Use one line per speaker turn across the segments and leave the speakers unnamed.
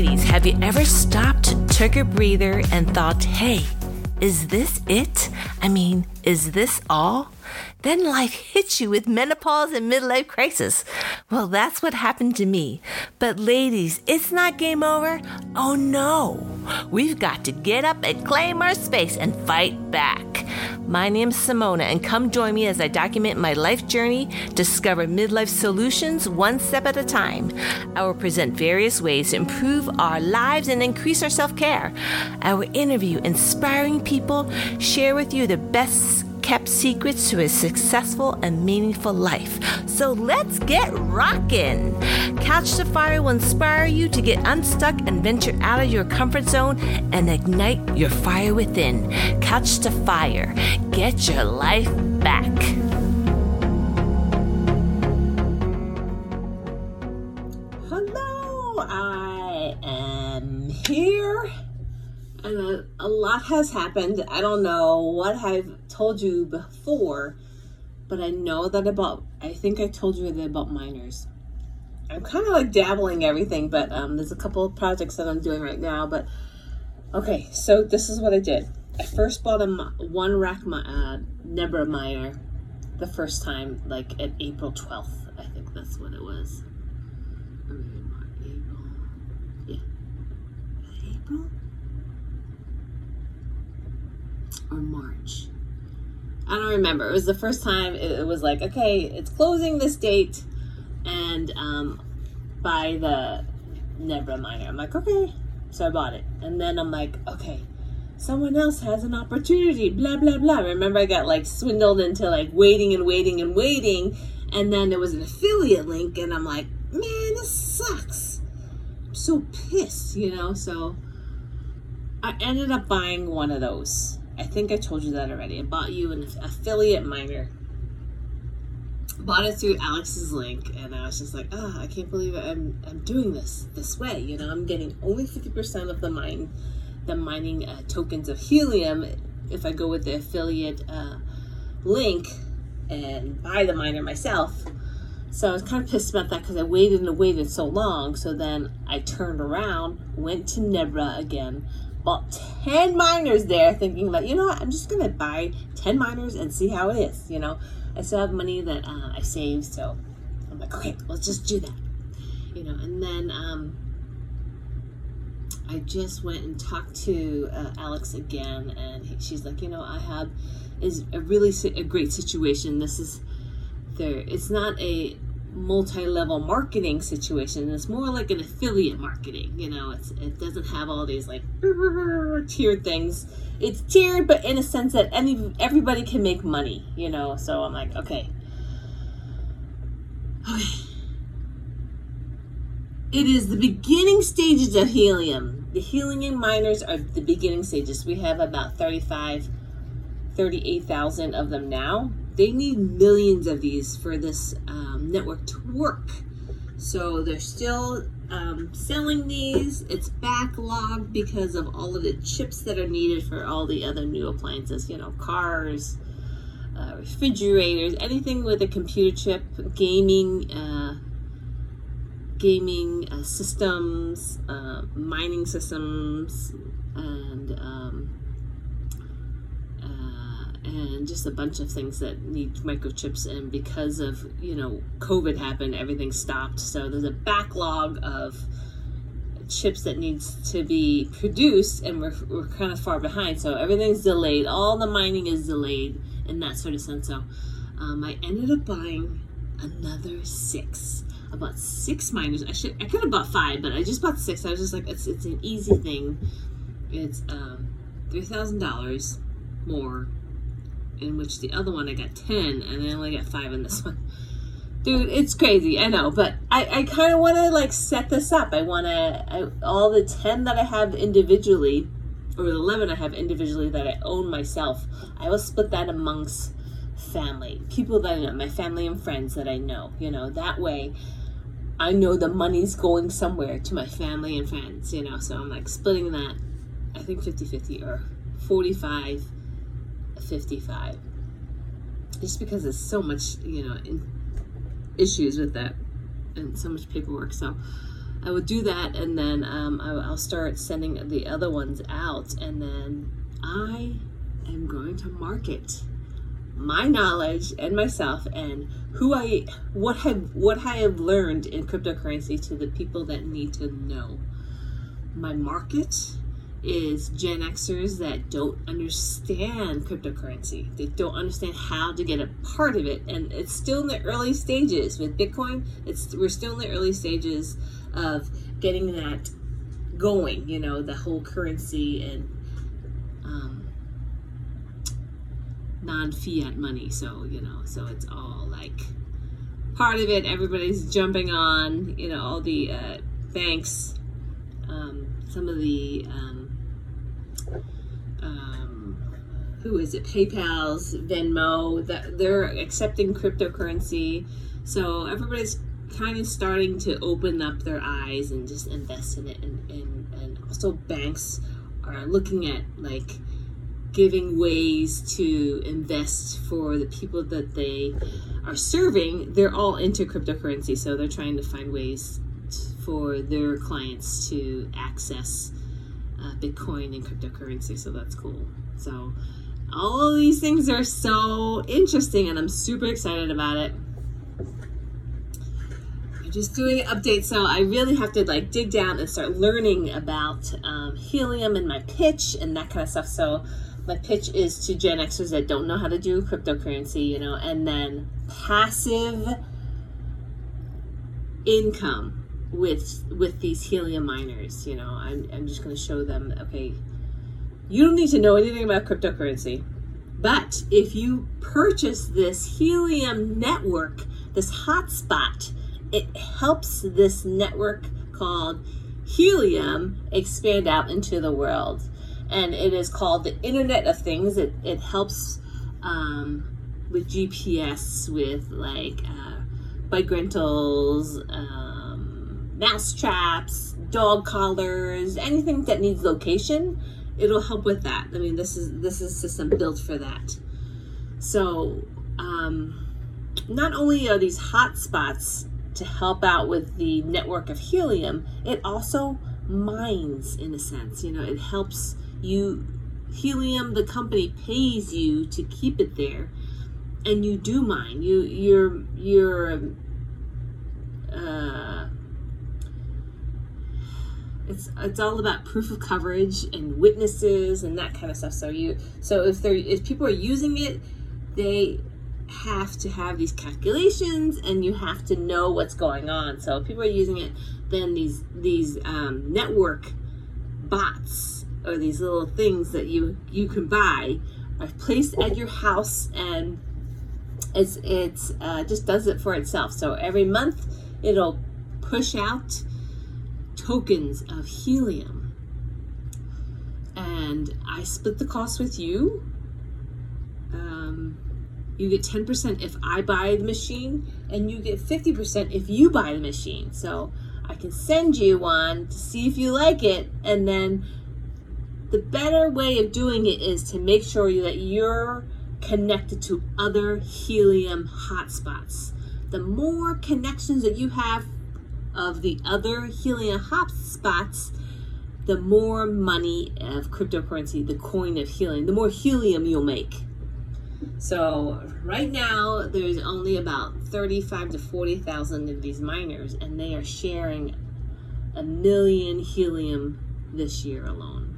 Ladies, have you ever stopped, took a breather, and thought, hey, is this it? I mean, is this all? Then life hits you with menopause and midlife crisis. Well, that's what happened to me. But ladies, it's not game over. Oh no. We've got to get up and claim our space and fight back. My name's Simona, and come join me as I document my life journey, discover midlife solutions one step at a time. I will present various ways to improve our lives and increase our self care. I will interview inspiring people, share with you the best kept secrets to a successful and meaningful life. So let's get rocking. Couch to Fire will inspire you to get unstuck and venture out of your comfort zone and ignite your fire within. Couch to Fire. Get your life back.
And a, a lot has happened. I don't know what I've told you before, but I know that about. I think I told you that about miners. I'm kind of like dabbling everything, but um, there's a couple of projects that I'm doing right now. But okay, so this is what I did. I first bought a one RAK mi- uh, Nebra miner the first time, like at April 12th. I think that's what it was. April. Yeah. April? Or March. I don't remember. It was the first time it, was like, okay, it's closing this date, and um, buy the Nebra miner. I'm like, okay. So I bought it. And then I'm like, okay, someone else has an opportunity, blah, blah, blah. Remember, I got like swindled into like waiting and waiting and waiting. And then there was an affiliate link, and I'm like, man, this sucks. I'm so pissed, you know? So I ended up buying one of those. I think I told you that already. I bought you an affiliate miner. Bought it through Alex's link, and I was just like, ah, I can't believe I'm I'm doing this this way. You know, I'm getting only fifty percent of the mine, the mining uh, tokens of helium if I go with the affiliate uh, link and buy the miner myself. So I was kind of pissed about that because I waited and waited so long. So then I turned around, went to Nebra again, bought 10 miners there, thinking that, you know what, I'm just going to buy 10 miners and see how it is. You know, I still have money that uh, I saved. So I'm like, okay, let's just do that. You know, and then um, I just went and talked to uh, Alex again, and he, she's like, you know, I have is a really si- a great situation. This is there. It's not a multi-level marketing situation. It's more like an affiliate marketing. You know, it's it doesn't have all these like tiered things. It's tiered, but in a sense that any everybody can make money. You know, so I'm like, okay, okay. It is the beginning stages of helium. The helium miners are the beginning stages. We have about 35, 38,000 of them now. They need millions of these for this um, network to work. So they're still um, selling these. It's backlogged because of all of the chips that are needed for all the other new appliances, you know, cars, uh, refrigerators, anything with a computer chip, gaming. Uh, gaming uh, systems, uh, mining systems, and um, uh, and just a bunch of things that need microchips. And because of you know COVID happened, everything stopped. So there's a backlog of chips that needs to be produced, and we're we're kind of far behind. So everything's delayed. All the mining is delayed in that sort of sense. So um, I ended up buying another six I bought six miners. I should I could have bought five, but I just bought six. I was just like, it's it's an easy thing. It's um three thousand dollars more, in which the other one I got ten, and I only got five in this one. Dude, it's crazy. I know, but I, I kind of want to like set this up. I want to all the ten that I have individually, or the eleven I have individually that I own myself. I will split that amongst family, people that I know, my family and friends that I know. You know, that way I know the money's going somewhere to my family and friends, you know. So I'm like splitting that, I think 50 50 or 45 55. Just because there's so much, you know, in, issues with that and so much paperwork. So I will do that, and then um, I'll start sending the other ones out, and then I am going to market my knowledge and myself and who I what have what I have learned in cryptocurrency to the people that need to know. My market is Gen Xers that don't understand cryptocurrency. They don't understand how to get a part of it, and it's still in the early stages with Bitcoin. It's we're still in the early stages of getting that going. You know, the whole currency and um, non-fiat money. So you know, so it's all like part of it. Everybody's jumping on. You know, all the uh, banks. Um, some of the um, um, who is it? PayPal's, Venmo. That they're accepting cryptocurrency. So everybody's kind of starting to open up their eyes and just invest in it. And, and, and also banks are looking at like giving ways to invest for the people that they are serving. They're all into cryptocurrency, so they're trying to find ways for their clients to access uh, Bitcoin and cryptocurrency. So that's cool. So all of these things are so interesting, and I'm super excited about it. I'm just doing an update, so I really have to like dig down and start learning about um, helium and my pitch and that kind of stuff. So my pitch is to Gen Xers that don't know how to do cryptocurrency, you know, and then passive income with with these helium miners you know? I'm, I'm just going to show them okay you don't need to know anything about cryptocurrency but if you purchase this helium network this hotspot it helps this network called helium expand out into the world. And it is called the internet of things. It, it helps um, with gps with like uh, bike rentals um, mouse traps, dog collars, anything that needs location, it'll help with that. I mean, this is this is system built for that. So, um, not only are these hotspots to help out with the network of helium, it also mines in a sense. You know, it helps you. Helium, the company pays you to keep it there, and you do mine. You you're you're uh, it's it's all about proof of coverage and witnesses and that kind of stuff. So you so if they're if people are using it, they have to have these calculations and you have to know what's going on. So if people are using it, then these these um, network bots or these little things that you you can buy are placed at your house and it's it's uh, just does it for itself. So every month it'll push out tokens of helium. And I split the cost with you. Um, you get 10% if I buy the machine, and you get 50% if you buy the machine. So I can send you one to see if you like it, and then the better way of doing it is to make sure that you're connected to other helium hotspots. The more connections that you have of the other helium hotspots, the more money of cryptocurrency, the coin of helium, the more helium you'll make. So right now there's only about 35 to 40,000 of these miners and they are sharing a million helium this year alone.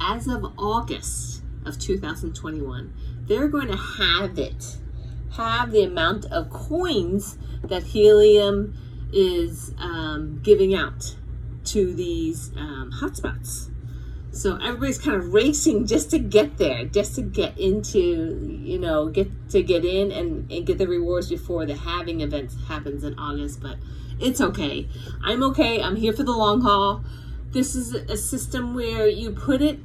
As of August of 2021, they're going to have it, have the amount of coins that helium is um, giving out to these um, hotspots. So everybody's kind of racing just to get there, just to get into, you know, get to get in and, and get the rewards before the halving event happens in August. But it's okay. I'm okay. I'm here for the long haul. This is a system where you put it,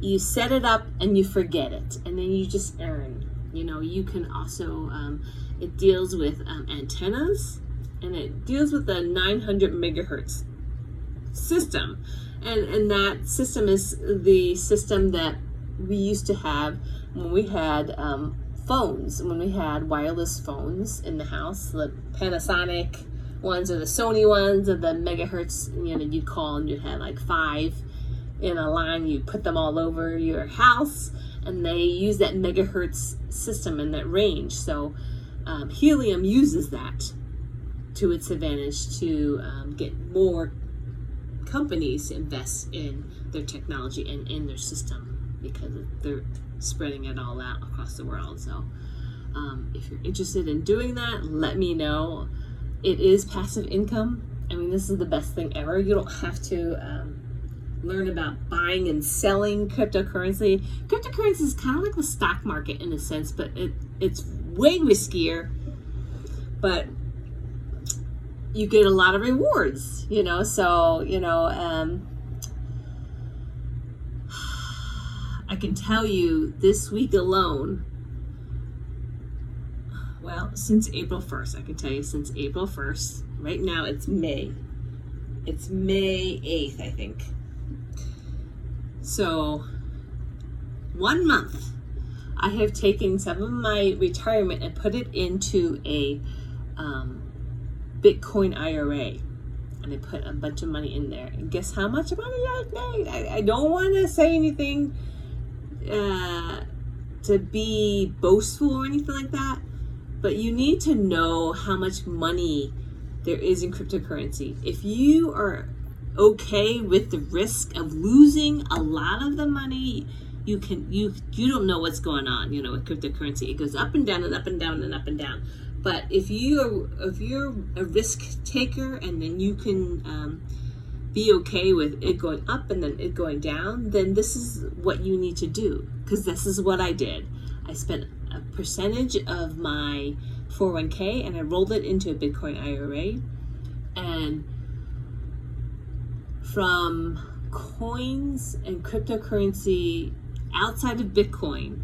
you set it up, and you forget it, and then you just earn. You know, you can also um, it deals with um, antennas and it deals with the 900 megahertz system. And, and that system is the system that we used to have when we had um, phones, when we had wireless phones in the house, the Panasonic ones or the Sony ones, or the megahertz. You know, you'd call and you'd have like five in a line. You put them all over your house, and they use that megahertz system and that range. So um, helium uses that to its advantage to um, get more companies to invest in their technology and in their system because they're spreading it all out across the world. So, um, if you're interested in doing that, let me know. It is passive income. I mean, this is the best thing ever. You don't have to um, learn about buying and selling cryptocurrency. Cryptocurrency is kind of like the stock market in a sense, but it, it's way riskier. But you get a lot of rewards, you know. So, you know, um, I can tell you this week alone, well, since April 1st, I can tell you since April 1st, right now it's May. It's May 8th, I think. So, one month, I have taken some of my retirement and put it into a um, Bitcoin IRA. And I put a bunch of money in there. And guess how much money I made? I, I don't want to say anything uh, to be boastful or anything like that. But you need to know how much money there is in cryptocurrency. If you are okay with the risk of losing a lot of the money, you can you you don't know what's going on, you know, with cryptocurrency. It goes up and down and up and down and up and down. But if you are, if you're a risk taker and then you can um, be okay with it going up and then it going down, then this is what you need to do. Because this is what I did. I spent a percentage of my 401k and I rolled it into a Bitcoin IRA. And from coins and cryptocurrency outside of Bitcoin,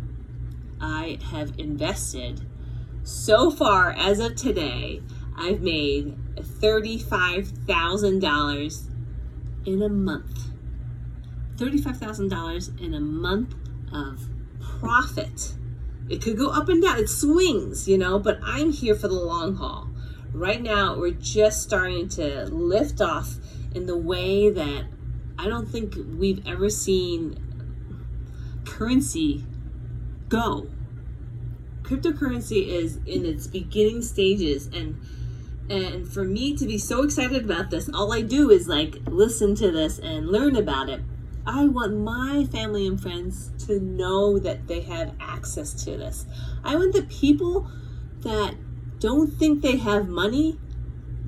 I have invested so far, as of today, I've made $35,000 in a month. $35,000 in a month of profit. It could go up and down, it swings, you know, but I'm here for the long haul. Right now, we're just starting to lift off in the way that I don't think we've ever seen currency go. Cryptocurrency is in its beginning stages and and for me to be so excited about this all i do is like listen to this and learn about it. I want my family and friends to know that they have access to this. I want the people that don't think they have money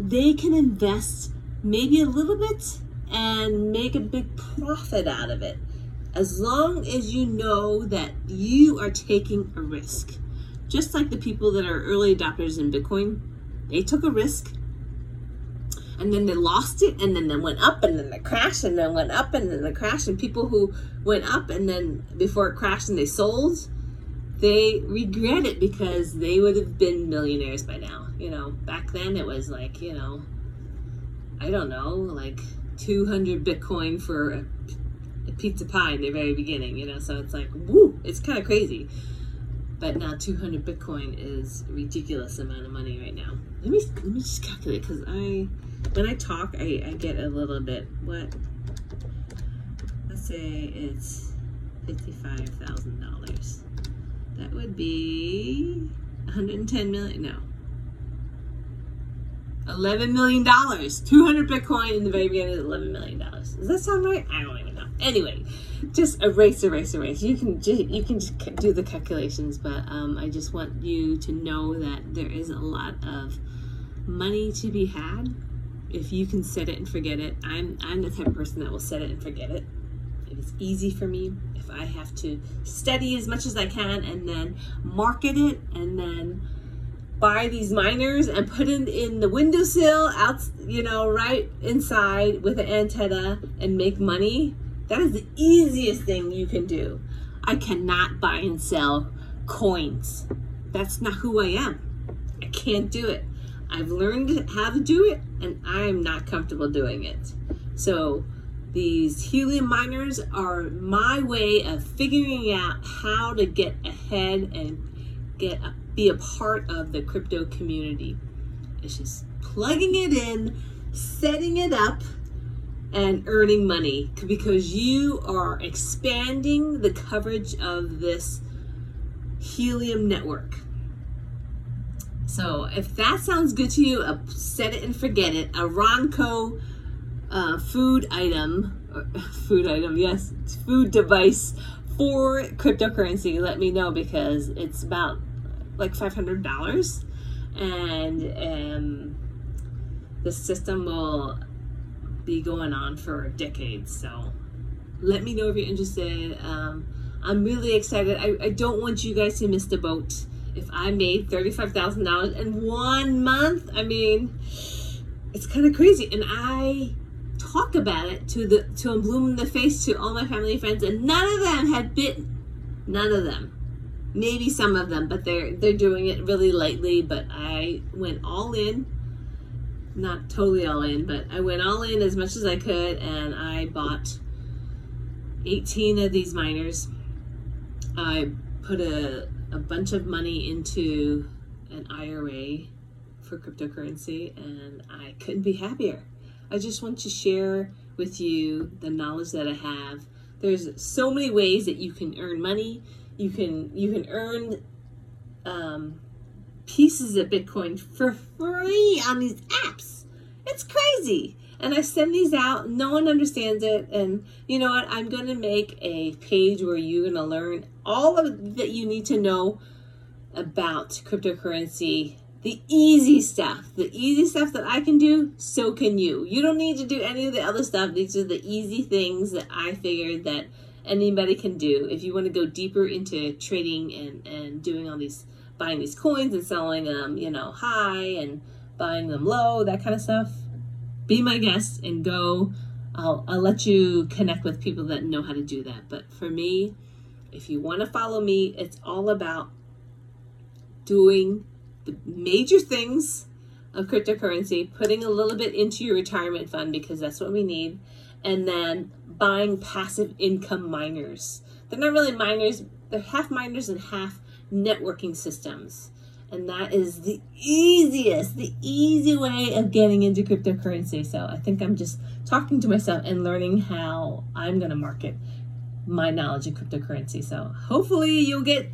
they can invest maybe a little bit and make a big profit out of it. As long as you know that you are taking a risk. Just like the people that are early adopters in Bitcoin, they took a risk and then they lost it and then they went up and then they crashed and then went up and then they crashed. And people who went up and then before it crashed and they sold they regret it because they would have been millionaires by now. You know back then it was like you know i don't know like 200 bitcoin for a, a pizza pie in the very beginning you know so it's like woo it's kind of crazy but now 200 Bitcoin is a ridiculous amount of money right now. Let me let me just calculate because I when I talk I, I get a little bit what let's say it's fifty-five thousand dollars. That would be 110 million. No. $11 million. 200 Bitcoin in the very beginning is $11 million. Does that sound right? I don't even know. Anyway, just erase, erase, erase. You can just, you can just do the calculations, but um, I just want you to know that there is a lot of money to be had if you can set it and forget it. I'm I'm the type of person that will set it and forget it. If It is easy for me if I have to study as much as I can and then market it and then buy these miners and put it in the windowsill out you know right inside with an antenna and make money that is the easiest thing you can do. I cannot buy and sell coins. That's not who I am. I can't do it. I've learned how to do it and I'm not comfortable doing it. So these helium miners are my way of figuring out how to get ahead and get a, be a part of the crypto community. It's just plugging it in, setting it up, and earning money because you are expanding the coverage of this helium network. So if that sounds good to you, a set it and forget it. A Ronco uh, food item, food item, yes, food device for cryptocurrency. Let me know because it's about like five hundred dollars, and um, the system will be going on for decades. So let me know if you're interested. Um, I'm really excited. I, I don't want you guys to miss the boat. If I made $35,000 in one month, I mean, it's kind of crazy. And I talk about it to the to them bloom in the face to all my family and friends, and none of them had bitten. None of them. Maybe some of them, but they're they're doing it really lightly. But I went all in not totally all in, but I went all in as much as I could and I bought 18 of these miners. I put a, a bunch of money into an IRA for cryptocurrency and I couldn't be happier. I just want to share with you the knowledge that I have. There's so many ways that you can earn money. You can you can earn um, pieces of Bitcoin for free on these apps. It's crazy. And I send these out, no one understands it. And you know what? I'm going to make a page where you're going to learn all of that you need to know about cryptocurrency. The easy stuff, the easy stuff that I can do, so can you. You don't need to do any of the other stuff. These are the easy things that I figured that anybody can do. If you want to go deeper into trading and, and doing all these buying these coins and selling them, you know, high and buying them low, that kind of stuff, be my guest and go. I'll, I'll let you connect with people that know how to do that. But for me, if you want to follow me, it's all about doing the major things of cryptocurrency, putting a little bit into your retirement fund because that's what we need, and then buying passive income miners. They're not really miners, they're half miners and half networking systems. And that is the easiest, the easy way of getting into cryptocurrency. So I think I'm just talking to myself and learning how I'm going to market my knowledge of cryptocurrency. So hopefully you'll get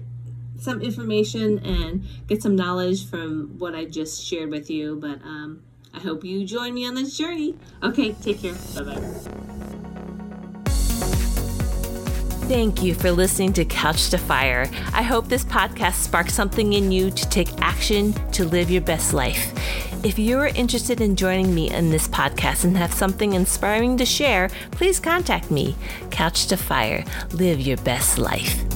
some information and get some knowledge from what I just shared with you. But um, I hope you join me on this journey. Okay, take care. Bye bye.
Thank you for listening to Couch to Fire. I hope this podcast sparks something in you to take action to live your best life. If you're interested in joining me in this podcast and have something inspiring to share, please contact me. Couch to Fire. Live your best life.